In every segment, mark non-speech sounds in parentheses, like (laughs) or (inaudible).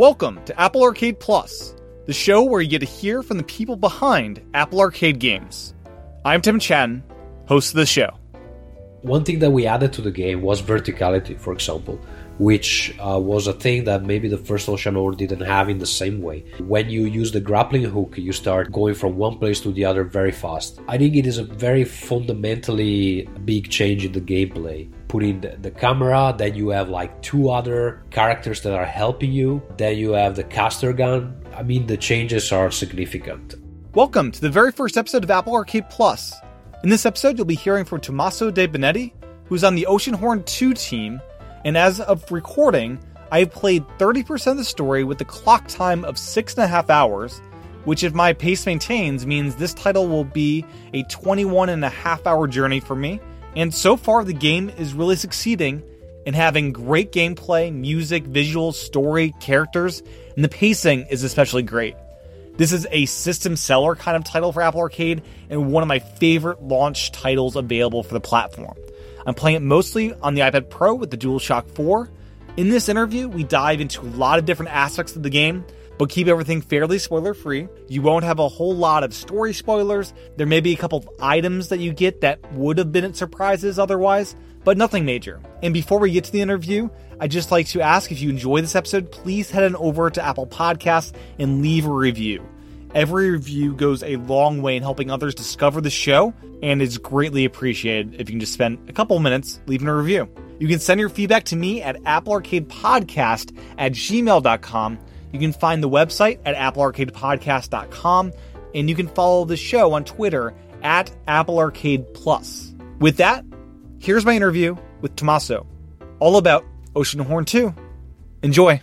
Welcome to Apple Arcade Plus, the show where you get to hear from the people behind Apple Arcade games. I'm Tim Chen, host of the show. One thing that we added to the game was verticality, for example, which uh, was a thing that maybe the first Oceanhorn didn't have in the same way. When you use the grappling hook, you start going from one place to the other very fast. I think it is a very fundamentally big change in the gameplay. Putting the, the camera, then you have like two other characters that are helping you, then you have the caster gun. I mean, the changes are significant. Welcome to the very first episode of Apple Arcade Plus. In this episode, you'll be hearing from Tommaso De Benetti, who's on the Oceanhorn 2 team and as of recording, I have played 30% of the story with a clock time of six and a half hours, which, if my pace maintains, means this title will be a 21 and a half hour journey for me. And so far, the game is really succeeding in having great gameplay, music, visuals, story, characters, and the pacing is especially great. This is a system seller kind of title for Apple Arcade and one of my favorite launch titles available for the platform. I'm playing it mostly on the iPad Pro with the DualShock 4. In this interview, we dive into a lot of different aspects of the game, but keep everything fairly spoiler free. You won't have a whole lot of story spoilers. There may be a couple of items that you get that would have been surprises otherwise, but nothing major. And before we get to the interview, I'd just like to ask if you enjoy this episode, please head on over to Apple Podcasts and leave a review. Every review goes a long way in helping others discover the show, and is greatly appreciated if you can just spend a couple minutes leaving a review. You can send your feedback to me at applearcadepodcast at gmail.com. You can find the website at applearcadepodcast.com, and you can follow the show on Twitter at applearcadeplus. Plus. With that, here's my interview with Tommaso, all about Oceanhorn 2. Enjoy.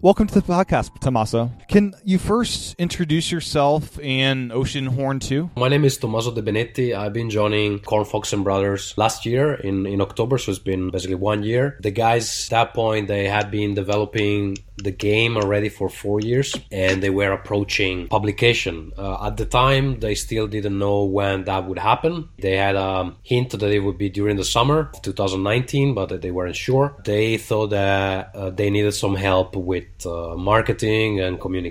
Welcome to the podcast, Tommaso. Can you first introduce yourself and Oceanhorn 2? My name is Tommaso De Benetti. I've been joining Cornfox and Brothers last year in, in October, so it's been basically one year. The guys at that point they had been developing the game already for four years and they were approaching publication. Uh, at the time, they still didn't know when that would happen. They had a hint that it would be during the summer of 2019, but they weren't sure. They thought that uh, they needed some help with uh, marketing and communication,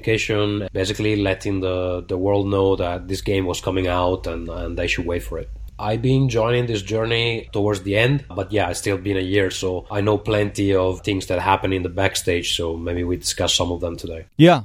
basically letting the, the world know that this game was coming out and, and they should wait for it. I've been joining this journey towards the end, but yeah, it's still been a year, so I know plenty of things that happen in the backstage. So maybe we discuss some of them today. Yeah,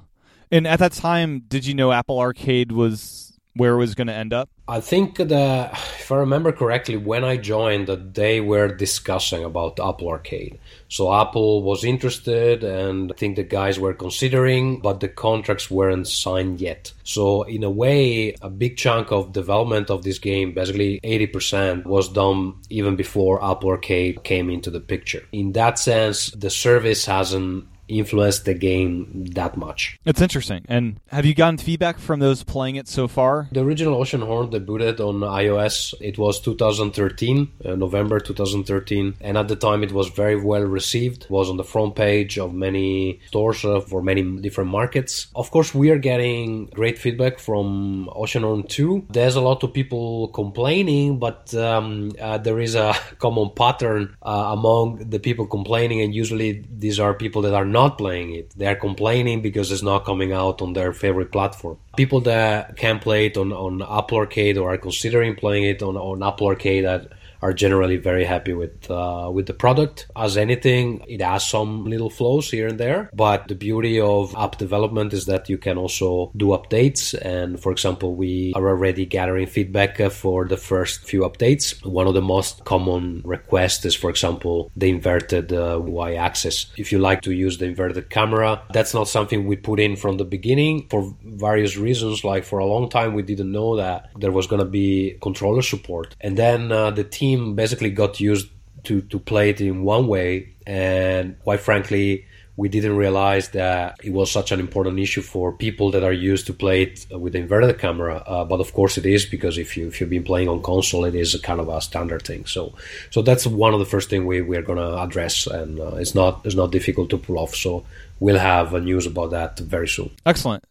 and at that time, did you know Apple Arcade was where it was going to end up? I think that, if I remember correctly, when I joined, they were discussing about Apple Arcade. So Apple was interested, and I think the guys were considering, but the contracts weren't signed yet. So in a way, a big chunk of development of this game, basically 80%, was done even before Apple Arcade came into the picture. In that sense, the service hasn't influenced the game that much. It's interesting. And have you gotten feedback from those playing it so far? The original Ocean Oceanhorn debuted on iOS. It was 2013, uh, November 2013, and at the time it was very well received. It was on the front page of many stores uh, for many different markets. Of course, we are getting great feedback from Ocean Oceanhorn 2. There's a lot of people complaining, but um, uh, there is a (laughs) common pattern uh, among the people complaining, and usually these are people that are not not playing it. They are complaining because it's not coming out on their favorite platform. People that can play it on, on Apple Arcade or are considering playing it on, on Apple Arcade that are generally very happy with uh, with the product. As anything, it has some little flaws here and there, but the beauty of app development is that you can also do updates. And for example, we are already gathering feedback uh, for the first few updates. One of the most common requests is, for example, the inverted uh, y-axis. If you like to use the inverted camera, that's not something we put in from the beginning for various reasons. Like for a long time, we didn't know that there was going to be controller support, and then uh, the team team basically got used to, to play it in one way. And quite frankly, we didn't realize that it was such an important issue for people that are used to play it with the inverted camera. Uh, but of course, it is because if you if you've been playing on console, it is kind of a standard thing. So so that's one of the first thing we, we are gonna address, and uh, it's not it's not difficult to pull off. So we'll have news about that very soon. Excellent.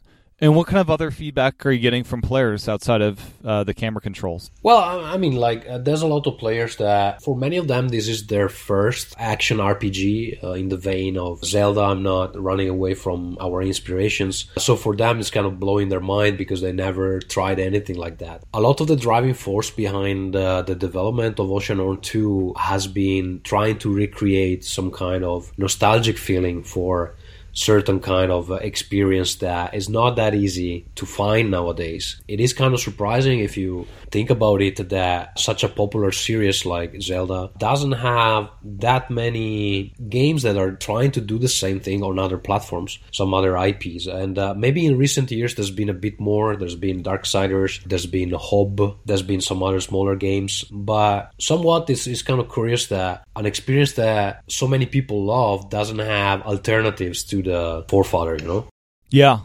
And what kind of other feedback are you getting from players outside of uh, the camera controls? Well, I mean, like, uh, there's a lot of players that, for many of them, this is their first action RPG uh, in the vein of Zelda. I'm not running away from our inspirations. So for them, it's kind of blowing their mind because they never tried anything like that. A lot of the driving force behind uh, the development of Oceanhorn 2 has been trying to recreate some kind of nostalgic feeling for certain kind of uh, experience that is not that easy to find nowadays. It is kind of surprising if you think about it that such a popular series like Zelda doesn't have that many games that are trying to do the same thing on other platforms, some other IPs. And uh, maybe in recent years there's been a bit more. There's been Darksiders, there's been Hob, there's been some other smaller games. But somewhat it's, it's kind of curious that an experience that so many people love doesn't have alternatives to the forefather, you know? Yeah.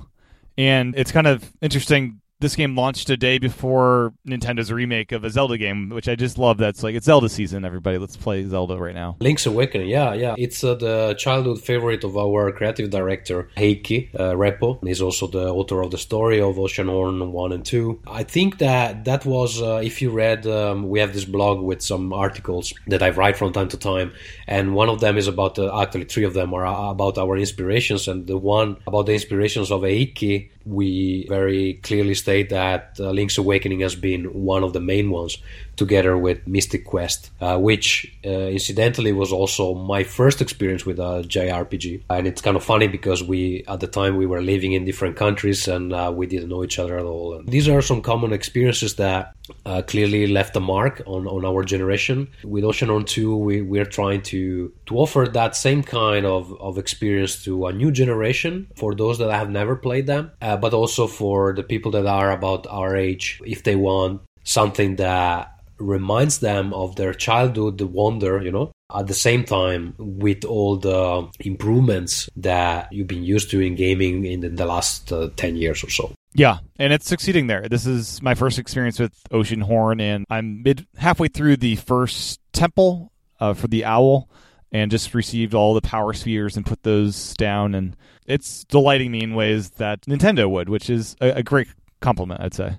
And it's kind of interesting this game launched a day before Nintendo's remake of a Zelda game, which I just love. That's like it's Zelda season. Everybody, let's play Zelda right now. Link's Awakening, yeah, yeah. It's uh, the childhood favorite of our creative director Heikki uh, Repo. He's also the author of the story of Oceanhorn one and two. I think that that was, uh, if you read, um, we have this blog with some articles that I write from time to time, and one of them is about uh, actually three of them are uh, about our inspirations, and the one about the inspirations of Heikki we very clearly state that uh, Link's Awakening has been one of the main ones together with Mystic Quest, uh, which uh, incidentally was also my first experience with a JRPG. And it's kind of funny because we, at the time, we were living in different countries and uh, we didn't know each other at all. And these are some common experiences that uh, clearly left a mark on, on our generation. With Oceanhorn 2, we, we're trying to, to offer that same kind of, of experience to a new generation for those that have never played them, uh, but also for the people that are about our age if they want something that reminds them of their childhood wonder, you know, at the same time with all the improvements that you've been used to in gaming in the last uh, 10 years or so. Yeah, and it's succeeding there. This is my first experience with Oceanhorn, and I'm mid halfway through the first temple uh, for the owl, and just received all the power spheres and put those down, and it's delighting me in ways that Nintendo would, which is a, a great compliment, I'd say.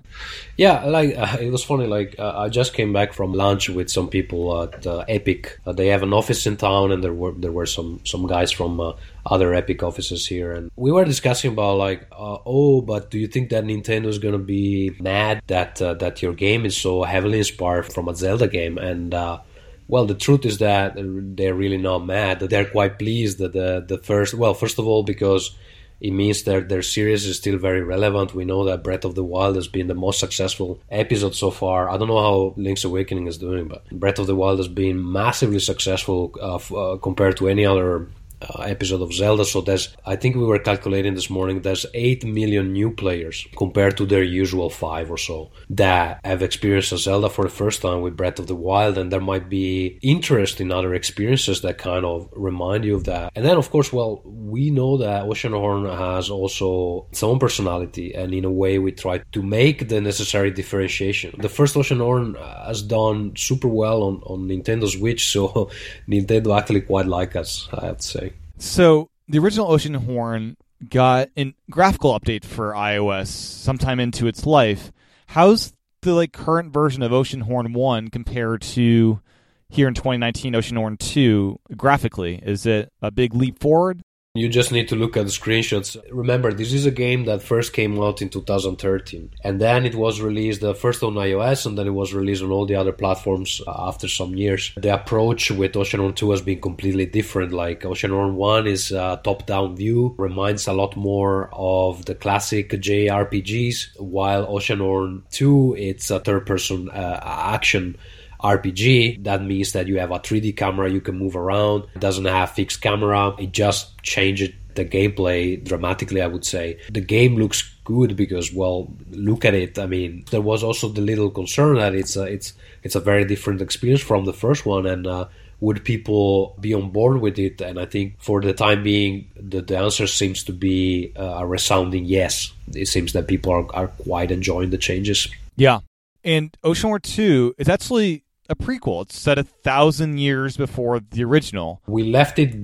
Yeah, like uh, it was funny. Like uh, I just came back from lunch with some people at uh, Epic. Uh, they have an office in town, and there were there were some some guys from uh, other Epic offices here, and we were discussing about like, uh, oh, but do you think that Nintendo is gonna be mad that that your game is so heavily inspired from a Zelda game? And well, the truth is that they're really not mad. They're quite pleased that the the first, well, first of all, because it means that their series is still very relevant. We know that Breath of the Wild has been the most successful episode so far. I don't know how Link's Awakening is doing, but Breath of the Wild has been massively successful uh, f- uh, compared to any other Uh, episode of Zelda. So there's, I think we were calculating this morning, there's 8 million new players compared to their usual 5 or so that have experienced a Zelda for the first time with Breath of the Wild. And there might be interest in other experiences that kind of remind you of that. And then, of course, well, we know that Oceanhorn has also its own personality. And in a way, we try to make the necessary differentiation. The first Oceanhorn uh, has done super well on, on Nintendo Switch. (laughs) So Nintendo actually quite like us, I have to say. So the original Oceanhorn got a graphical update for iOS sometime into its life. How's the like current version of Oceanhorn 1 compared to here in 2019 Oceanhorn 2 graphically? Is it a big leap forward? You just need to look at the screenshots. Remember, this is a game that first came out in 2013, and then it was released uh, first on iOS, and then it was released on all the other platforms uh, after some years. The approach with Oceanhorn 2 has been completely different. Like Oceanhorn 1 is a top-down view, reminds a lot more of the classic JRPGs, while Oceanhorn 2 it's a third-person uh, action RPG, that means that you have a 3D camera, you can move around. It doesn't have fixed camera. It just changes the gameplay dramatically, I would say. The game looks good because, well, look at it. I mean, there was also the little concern that it's a, it's it's a very different experience from the first one, and uh, would people be on board with it? And I think for the time being, the, the answer seems to be uh, a resounding yes. It seems that people are, are quite enjoying the changes. Yeah. And Oceanhorn 2 is actually a prequel. It's set a thousand years before the original. We left it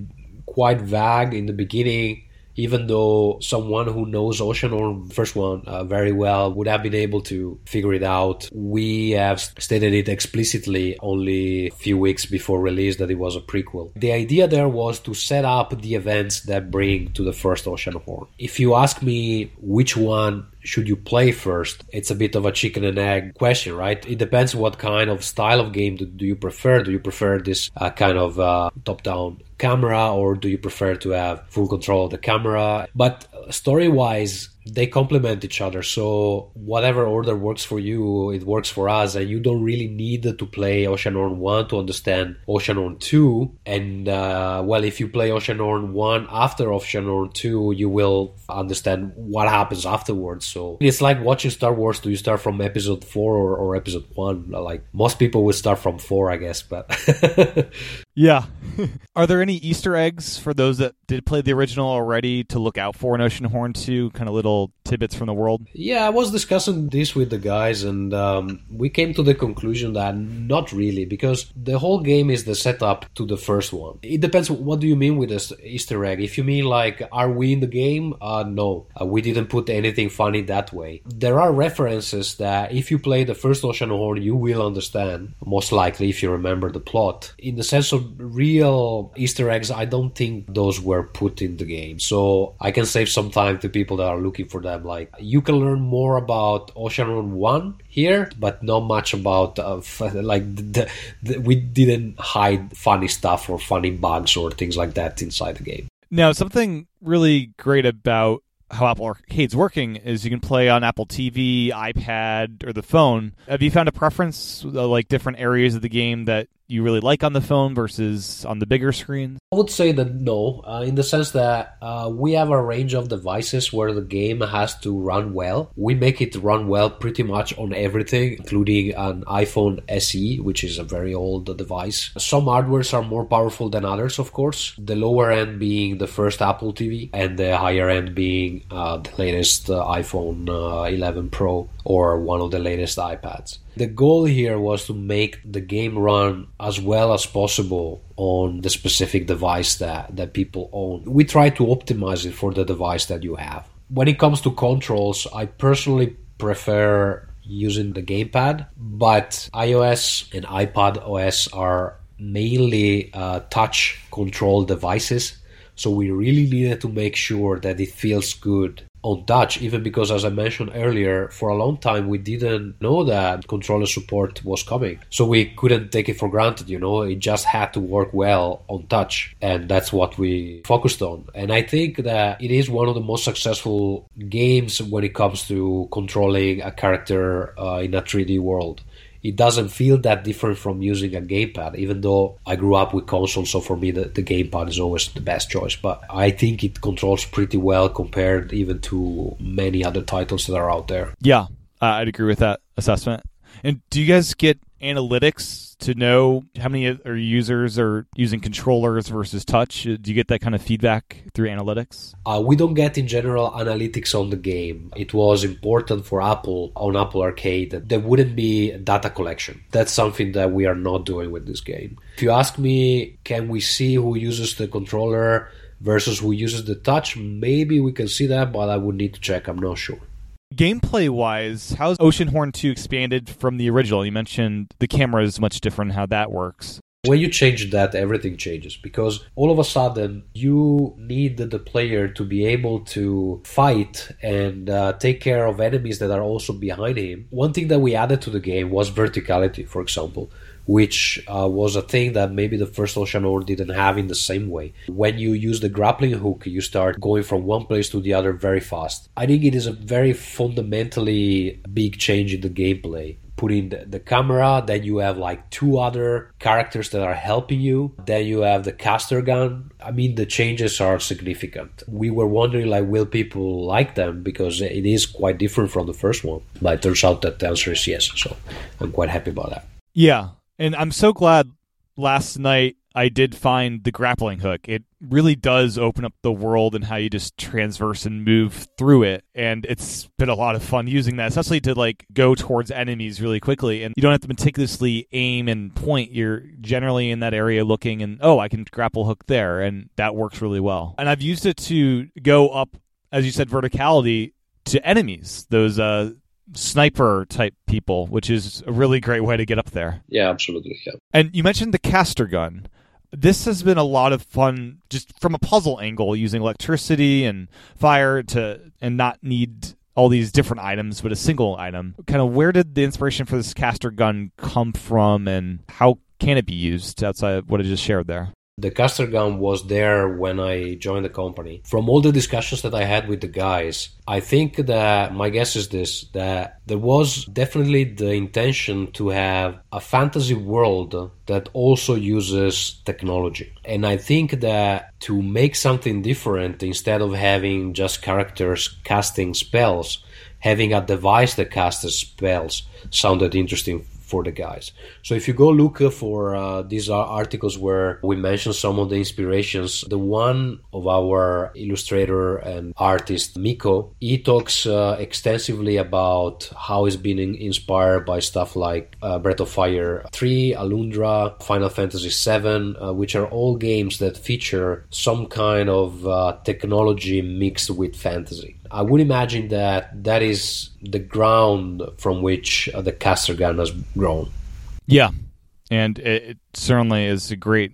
quite vague in the beginning. even though someone who knows Oceanhorn first one uh, very well would have been able to figure it out, we have stated it explicitly only a few weeks before release that it was a prequel. The idea there was to set up the events that bring to the first Oceanhorn. If you ask me which one should you play first? It's a bit of a chicken and egg question, right? It depends what kind of style of game do, do you prefer. Do you prefer this uh, kind of uh, top down camera or do you prefer to have full control of the camera? But story wise, they complement each other. So whatever order works for you, it works for us, and you don't really need to play Oceanhorn One to understand Oceanhorn Two. And uh, well, if you play Oceanhorn One after Oceanhorn Two, you will understand what happens afterwards. So it's like watching Star Wars. Do you start from Episode Four or, or Episode One? Like most people will start from four, I guess. But (laughs) yeah, (laughs) are there any Easter eggs for those that did play the original already to look out for in Oceanhorn Two? Kind of little little tidbits from the world? Yeah, I was discussing this with the guys, and um, we came to the conclusion that not really, because the whole game is the setup to the first one. It depends. What do you mean with this Easter egg? If you mean like, are we in the game? Uh, no, uh, we didn't put anything funny that way. There are references that if you play the first Ocean Oceanhorn, you will understand. Most likely, if you remember the plot. In the sense of real Easter eggs, I don't think those were put in the game. So I can save some time to people that are looking for them. Like you can learn more about Oceanhorn One here, but not much about uh, (laughs) like the, the, we didn't hide funny stuff or funny bugs or things like that inside the game. Now, something really great about how Apple Arcade's working is you can play on Apple TV, iPad, or the phone. Have you found a preference, uh, like different areas of the game that you really like on the phone versus on the bigger screen? I would say that no, uh, in the sense that uh, we have a range of devices where the game has to run well. We make it run well pretty much on everything, including an iPhone SE, which is a very old device. Some hardwares are more powerful than others, of course. The lower end being the first Apple TV, and the higher end being uh, the latest uh, iPhone uh, 11 Pro or one of the latest iPads. The goal here was to make the game run as well as possible on the specific device that, that people own. We try to optimize it for the device that you have. When it comes to controls, I personally prefer using the gamepad, but iOS and iPad OS are mainly uh, touch control devices. So we really needed to make sure that it feels good on touch, even because, as I mentioned earlier, for a long time we didn't know that controller support was coming. So we couldn't take it for granted, you know, it just had to work well on touch. And that's what we focused on. And I think that it is one of the most successful games when it comes to controlling a character uh, in a 3D world it doesn't feel that different from using a gamepad, even though I grew up with consoles, so for me the, the gamepad is always the best choice. But I think it controls pretty well compared even to many other titles that are out there. Yeah, I'd agree with that assessment. And do you guys get analytics to know how many users are using controllers versus touch? Do you get that kind of feedback through analytics? Uh, we don't get in general analytics on the game. It was important for Apple on Apple Arcade that there wouldn't be data collection. That's something that we are not doing with this game. If you ask me, can we see who uses the controller versus who uses the touch? Maybe we can see that, but I would need to check. I'm not sure. Gameplay wise, how's Oceanhorn 2 expanded from the original? You mentioned the camera is much different, how that works. When you change that, everything changes because all of a sudden you need the player to be able to fight and uh, take care of enemies that are also behind him. One thing that we added to the game was verticality, for example which uh, was a thing that maybe the first Ocean Oceanhorn didn't have in the same way. When you use the grappling hook, you start going from one place to the other very fast. I think it is a very fundamentally big change in the gameplay. Putting the, the camera, then you have like two other characters that are helping you, then you have the caster gun. I mean, the changes are significant. We were wondering, like, will people like them because it is quite different from the first one, but it turns out that the answer is yes. So I'm quite happy about that. Yeah, and I'm so glad last night I did find the grappling hook. It really does open up the world and how you just transverse and move through it. And it's been a lot of fun using that, especially to like go towards enemies really quickly. And you don't have to meticulously aim and point. You're generally in that area looking and, oh, I can grapple hook there. And that works really well. And I've used it to go up, as you said, verticality to enemies, those uh, sniper type people, which is a really great way to get up there. Yeah, absolutely. Yeah. And you mentioned the caster gun. This has been a lot of fun just from a puzzle angle using electricity and fire to and not need all these different items but a single item. Kind of where did the inspiration for this caster gun come from and how can it be used outside of what I just shared there? The caster gun was there when I joined the company. From all the discussions that I had with the guys, I think that my guess is this that there was definitely the intention to have a fantasy world that also uses technology. And I think that to make something different, instead of having just characters casting spells, having a device that casts spells sounded interesting for the guys. So if you go look for uh, these articles where we mention some of the inspirations, the one of our illustrator and artist Miko, he talks uh, extensively about how he's been inspired by stuff like uh, Breath of Fire 3, Alundra, Final Fantasy 7, uh, which are all games that feature some kind of uh, technology mixed with fantasy. I would imagine that that is the ground from which uh, the caster gun has grown. Yeah, and it, certainly is a great,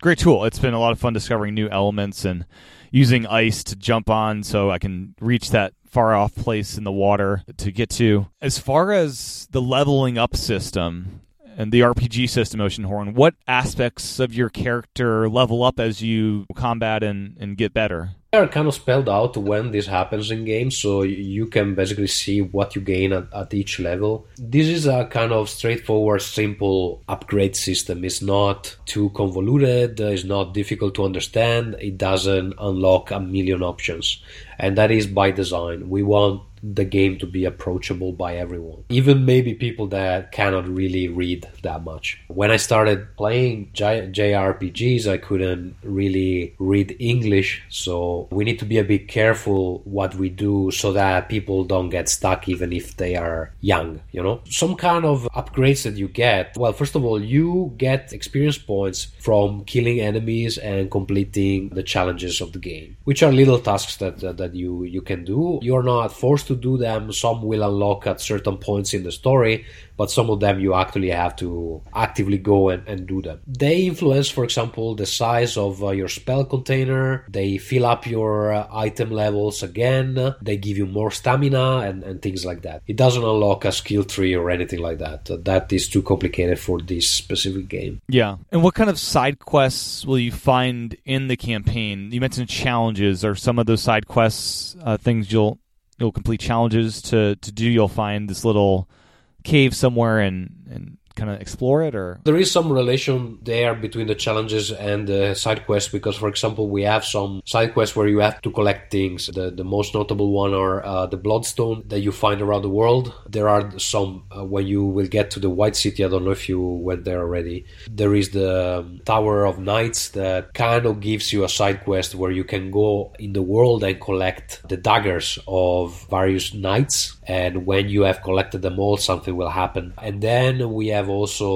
great tool. It's been a lot of fun discovering new elements and using ice to jump on, so I can reach that far off place in the water to get to. As far as the leveling up system, and the RPG system Oceanhorn, what aspects of your character level up as you combat and, and get better? They are kind of spelled out when this happens in games, so you can basically see what you gain at, at each level. This is a kind of straightforward, simple upgrade system. It's not too convoluted, uh, it's not difficult to understand, it doesn't unlock a million options. And that is by design. We want the game to be approachable by everyone, even maybe people that cannot really read that much. When I started playing J- JRPGs, I couldn't really read English, so we need to be a bit careful what we do so that people don't get stuck even if they are young, you know? Some kind of upgrades that you get. Well, first of all, you get experience points from killing enemies and completing the challenges of the game, which are little tasks that, that, that you, you can do. You're not forced to do them. Some will unlock at certain points in the story, but some of them you actually have to actively go and, and do them. They influence, for example, the size of uh, your spell container. They fill up your uh, item levels again. They give you more stamina and, and things like that. It doesn't unlock a skill tree or anything like that. Uh, that is too complicated for this specific game. Yeah. And what kind of side quests will you find in the campaign? You mentioned challenges. Are some of those side quests uh, things you'll you'll complete challenges to to do. You'll find this little cave somewhere and and kind of explore it or? There is some relation there between the challenges and the side quests because for example we have some side quests where you have to collect things. The, the most notable one are uh, the bloodstone that you find around the world. There are some uh, when you will get to the white city i don't know if you went there already. There is the um, tower of knights that kind of gives you a side quest where you can go in the world and collect the daggers of various knights and when you have collected them all something will happen. And then we have also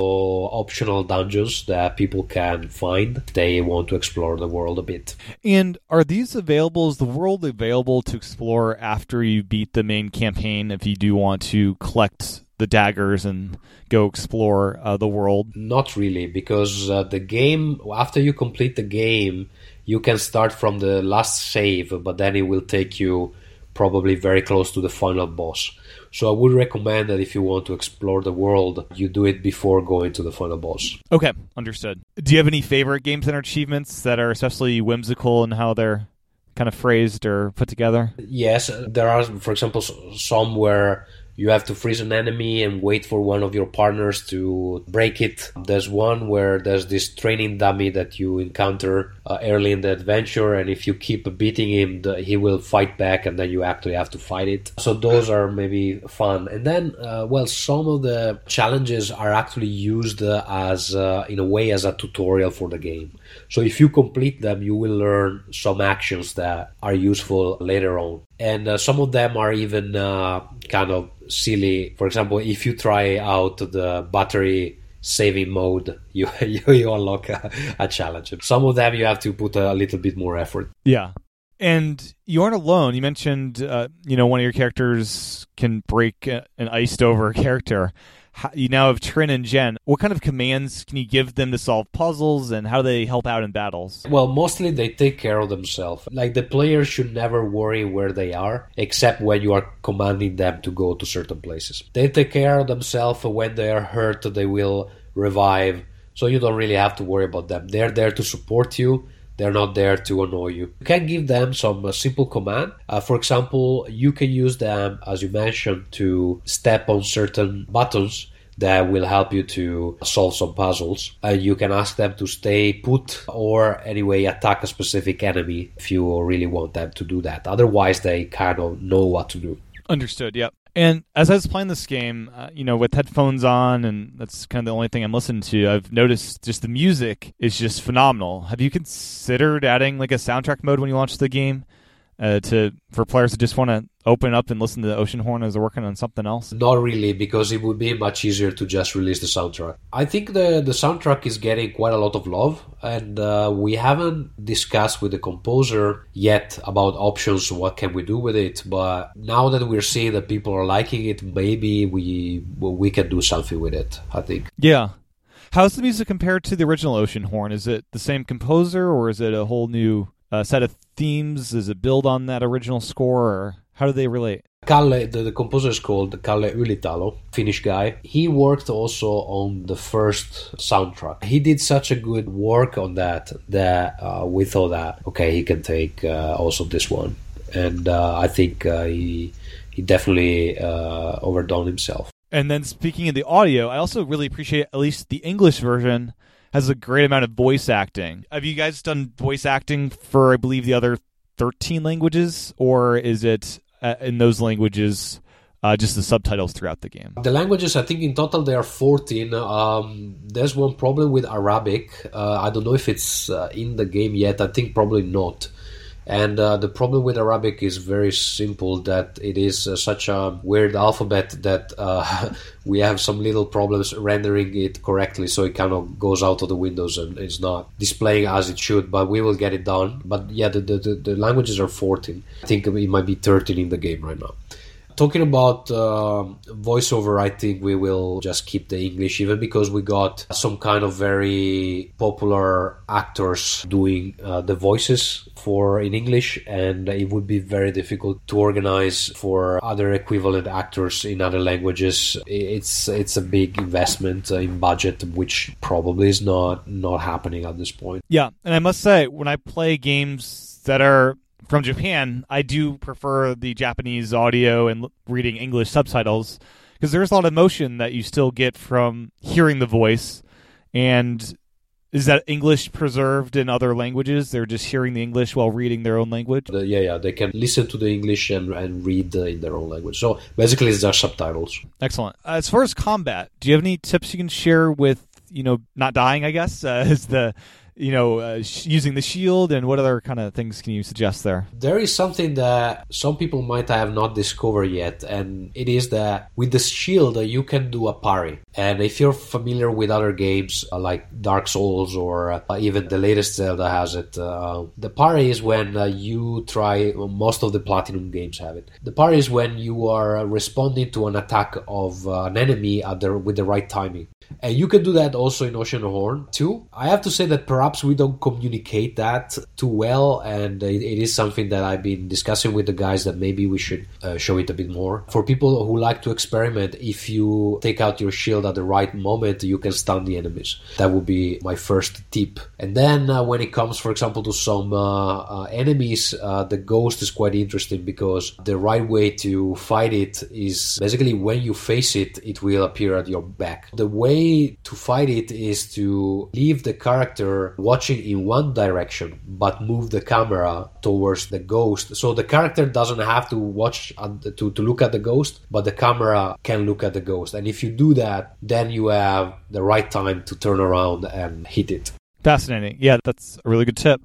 optional dungeons that people can find. They want to explore the world a bit. And are these available is the world available to explore after you beat the main campaign if you do want to collect the daggers and go explore uh, the world? Not really because uh, the game after you complete the game you can start from the last save but then it will take you probably very close to the final boss. So I would recommend that if you want to explore the world, you do it before going to the final boss. Okay, understood. Do you have any favorite Game Center achievements that are especially whimsical in how they're kind of phrased or put together? Yes, there are, for example, some where you have to freeze an enemy and wait for one of your partners to break it. There's one where there's this training dummy that you encounter uh, early in the adventure, and if you keep beating him, the, he will fight back, and then you actually have to fight it. So those are maybe fun. And then, uh, well, some of the challenges are actually used uh, as, in a way, as a tutorial for the game. So if you complete them, you will learn some actions that are useful later on. And uh, some of them are even uh, kind of silly. For example, if you try out the battery saving mode, (laughs) you you, you unlock a, a, challenge. Some of them you have to put a little bit more effort. Yeah. And you aren't alone. You mentioned, uh, you know, one of your characters can break an iced over character you now have Trin and Gen. What kind of commands can you give them to solve puzzles, and how do they help out in battles? Well, mostly they take care of themselves. Like the player should never worry where they are, except when you are commanding them to go to certain places. They take care of themselves. When they are hurt, they will revive. So you don't really have to worry about them. They're there to support you they're not there to annoy you. You can give them some uh, simple command. Uh, for example, you can use them, as you mentioned, to step on certain buttons that will help you to solve some puzzles. Uh, you can ask them to stay put or anyway attack a specific enemy if you really want them to do that. Otherwise, they kind of know what to do. Understood. Yep. And as I was playing this game, uh, you know, with headphones on, and that's kind of the only thing I'm listening to, I've noticed just the music is just phenomenal. Have you considered adding like a soundtrack mode when you launch the game? Uh, to for players that just want to open up and listen to the Oceanhorn as they're working on something else? Not really, because it would be much easier to just release the soundtrack. I think the the soundtrack is getting quite a lot of love, and uh, we haven't discussed with the composer yet about options. What can we do with it? But now that we're seeing that people are liking it, maybe we we can do something with it. I think. Yeah. How's the music compared to the original Oceanhorn? Is it the same composer, or is it a whole new uh, set of themes? Does it build on that original score, or how do they relate? Kalle, the, the composer is called Kalle Ylitalo, Finnish guy. He worked also on the first soundtrack. He did such a good work on that that uh, we thought that okay, he can take uh, also this one, and uh, I think uh, he he definitely uh, overdone himself. And then speaking of the audio, I also really appreciate at least the English version has a great amount of voice acting. Have you guys done voice acting for, I believe, the other 13 languages, or is it uh, in those languages? Uh, just the subtitles throughout the game. The languages, I think in total there are 14. Um, there's one problem with Arabic. Uh, I don't know if it's uh, in the game yet. I think probably not. And uh, the problem with Arabic is very simple that it is uh, such a weird alphabet that uh, (laughs) we have some little problems rendering it correctly. So it kind of goes out of the windows and it's not displaying as it should, but we will get it done. But yeah, the, the, the languages are 14. I think it might be 13 in the game right now. Talking about uh, voiceover, I think we will just keep the English, even because we got some kind of very popular actors doing uh, the voices for in English, and it would be very difficult to organize for other equivalent actors in other languages. It's it's a big investment in budget, which probably is not not happening at this point. Yeah, and I must say, when I play games that are from Japan, I do prefer the Japanese audio and reading English subtitles because there's a lot of emotion that you still get from hearing the voice. And is that English preserved in other languages? They're just hearing the English while reading their own language. Yeah, yeah, they can listen to the English and and read uh, in their own language. So basically, it's just subtitles. Excellent. As far as combat, do you have any tips you can share with you know not dying? I guess (laughs) uh, is the you know, uh, sh- using the shield, and what other kind of things can you suggest there? There is something that some people might have not discovered yet, and it is that with the shield, uh, you can do a parry. And if you're familiar with other games uh, like Dark Souls or uh, even the latest Zelda has it, uh, the parry is when uh, you try, most of the Platinum games have it. The parry is when you are responding to an attack of an enemy at the, with the right timing. And you can do that also in Oceanhorn 2. I have to say that we don't communicate that too well, and it, it is something that I've been discussing with the guys that maybe we should uh, show it a bit more. For people who like to experiment, if you take out your shield at the right moment, you can stun the enemies. That would be my first tip. And then uh, when it comes, for example, to some uh, uh enemies, uh, the ghost is quite interesting because the right way to fight it is basically when you face it, it will appear at your back. The way to fight it is to leave the character watching in one direction but move the camera towards the ghost. So the character doesn't have to watch to, to look at the ghost, but the camera can look at the ghost. And if you do that, then you have the right time to turn around and hit it. Fascinating. Yeah, that's a really good tip.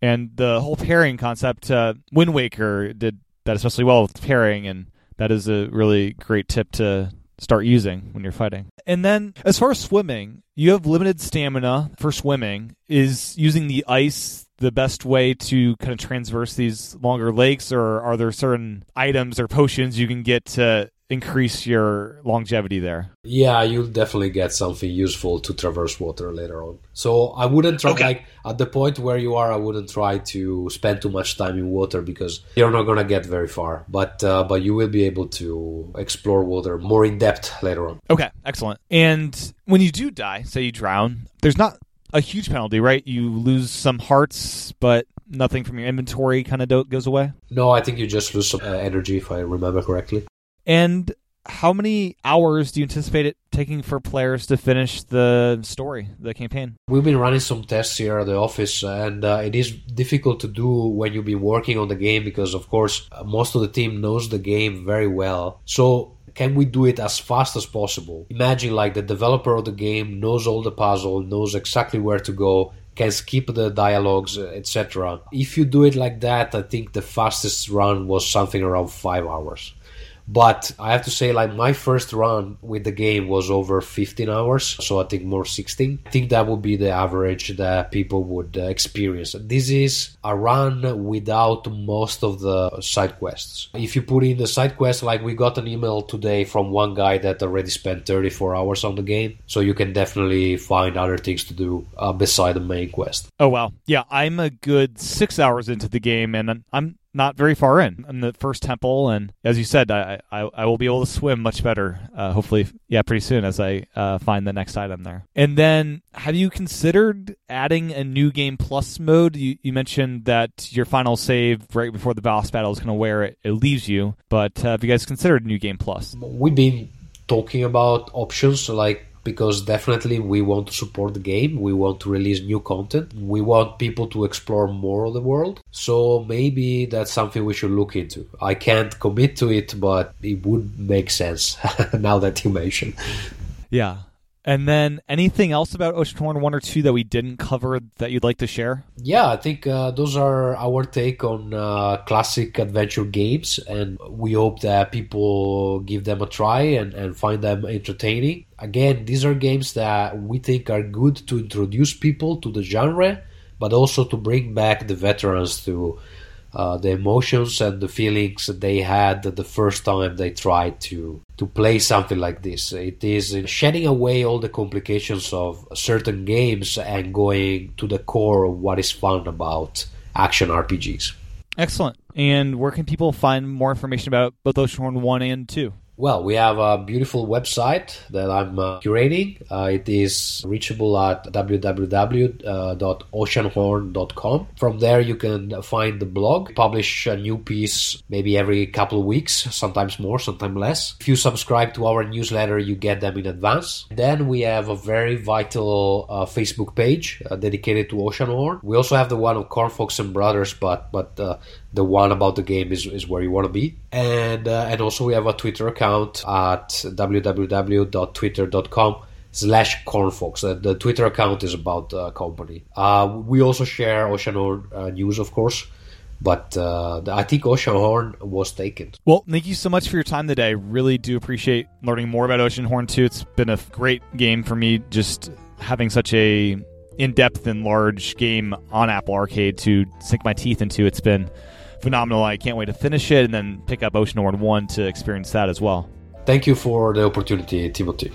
And the whole parrying concept, uh, Wind Waker did that especially well with parrying, and that is a really great tip to start using when you're fighting. And then as far as swimming, you have limited stamina for swimming. Is using the ice the best way to kind of transverse these longer lakes, or are there certain items or potions you can get to increase your longevity there. Yeah, you'll definitely get something useful to traverse water later on. So I wouldn't try okay. like at the point where you are. I wouldn't try to spend too much time in water because you're not gonna get very far. But uh, but you will be able to explore water more in depth later on. Okay, excellent. And when you do die, say you drown, there's not a huge penalty, right? You lose some hearts, but nothing from your inventory kind of do- goes away? No, I think you just lose some uh, energy, if I remember correctly. And how many hours do you anticipate it taking for players to finish the story, the campaign? We've been running some tests here at the office, and uh, it is difficult to do when you've been working on the game because, of course, most of the team knows the game very well. So can we do it as fast as possible? Imagine like the developer of the game knows all the puzzle, knows exactly where to go, can skip the dialogues, etc. If you do it like that, I think the fastest run was something around five hours. But I have to say, like my first run with the game was over 15 hours, so I think more 16. I think that would be the average that people would uh, experience. This is a run without most of the side quests. If you put in the side quests, like we got an email today from one guy that already spent 34 hours on the game, so you can definitely find other things to do uh, beside the main quest. Oh wow, yeah, I'm a good six hours into the game, and I'm not very far in. in the first temple, and as you said, I I, I will be able to swim much better. Uh, hopefully, yeah, pretty soon as I uh, find the next item there. And then, have you considered adding a new game plus mode? You, you mentioned that your final save right before the boss battle is kind of where it, it leaves you, but uh, have you guys considered a new game plus? We've been talking about options like because definitely we want to support the game. We want to release new content. We want people to explore more of the world. So maybe that's something we should look into. I can't commit to it, but it would make sense (laughs) now that you mention. Yeah. And then anything else about Oceanhorn 1 or 2 that we didn't cover that you'd like to share? Yeah, I think uh, those are our take on uh, classic adventure games, and we hope that people give them a try and, and find them entertaining. Again, these are games that we think are good to introduce people to the genre, but also to bring back the veterans to uh, the emotions and the feelings they had the first time they tried to to play something like this. It is shedding away all the complications of certain games and going to the core of what is fun about action RPGs. Excellent. And where can people find more information about both Oceanhorn 1 and 2? Well, we have a beautiful website that I'm uh, curating. Uh, it is reachable at www.oceanhorn.com. From there, you can find the blog. publish a new piece maybe every couple of weeks, sometimes more, sometimes less. If you subscribe to our newsletter, you get them in advance. Then we have a very vital uh, Facebook page uh, dedicated to Oceanhorn. We also have the one of Cornfox and Brothers, but but uh, the one about the game is, is where you want to be. And uh, and also we have a Twitter account at www.twitter.com slash cornfox. The, the Twitter account is about the company. Uh, we also share Oceanhorn uh, news, of course. But uh, I think Oceanhorn was taken. Well, thank you so much for your time today. Really do appreciate learning more about Oceanhorn 2. It's been a great game for me just having such a in-depth and large game on Apple Arcade to sink my teeth into. It's been phenomenal. I can't wait to finish it and then pick up Oceanhorn 1 to experience that as well. Thank you for the opportunity, Timothy.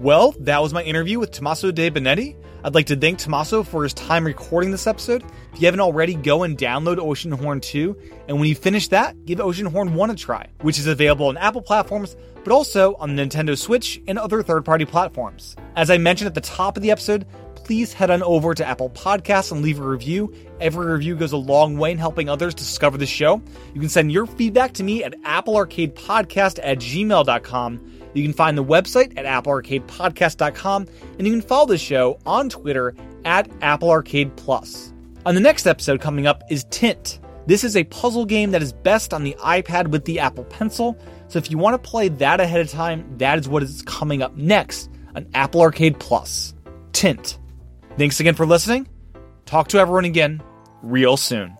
Well, that was my interview with Tommaso De Benetti. I'd like to thank Tommaso for his time recording this episode. If you haven't already, go and download Oceanhorn 2, and when you finish that, give Oceanhorn 1 a try, which is available on Apple platforms, but also on the Nintendo Switch and other third party platforms. As I mentioned at the top of the episode, please head on over to Apple Podcasts and leave a review. Every review goes a long way in helping others discover the show. You can send your feedback to me at applearcadepodcast at gmail.com. You can find the website at applearcadepodcast.com, and you can follow the show on Twitter at Apple Arcade Plus. On the next episode coming up is Tint. This is a puzzle game that is best on the iPad with the Apple Pencil. So if you want to play that ahead of time, that is what is coming up next on Apple Arcade Plus. Tint. Thanks again for listening. Talk to everyone again real soon.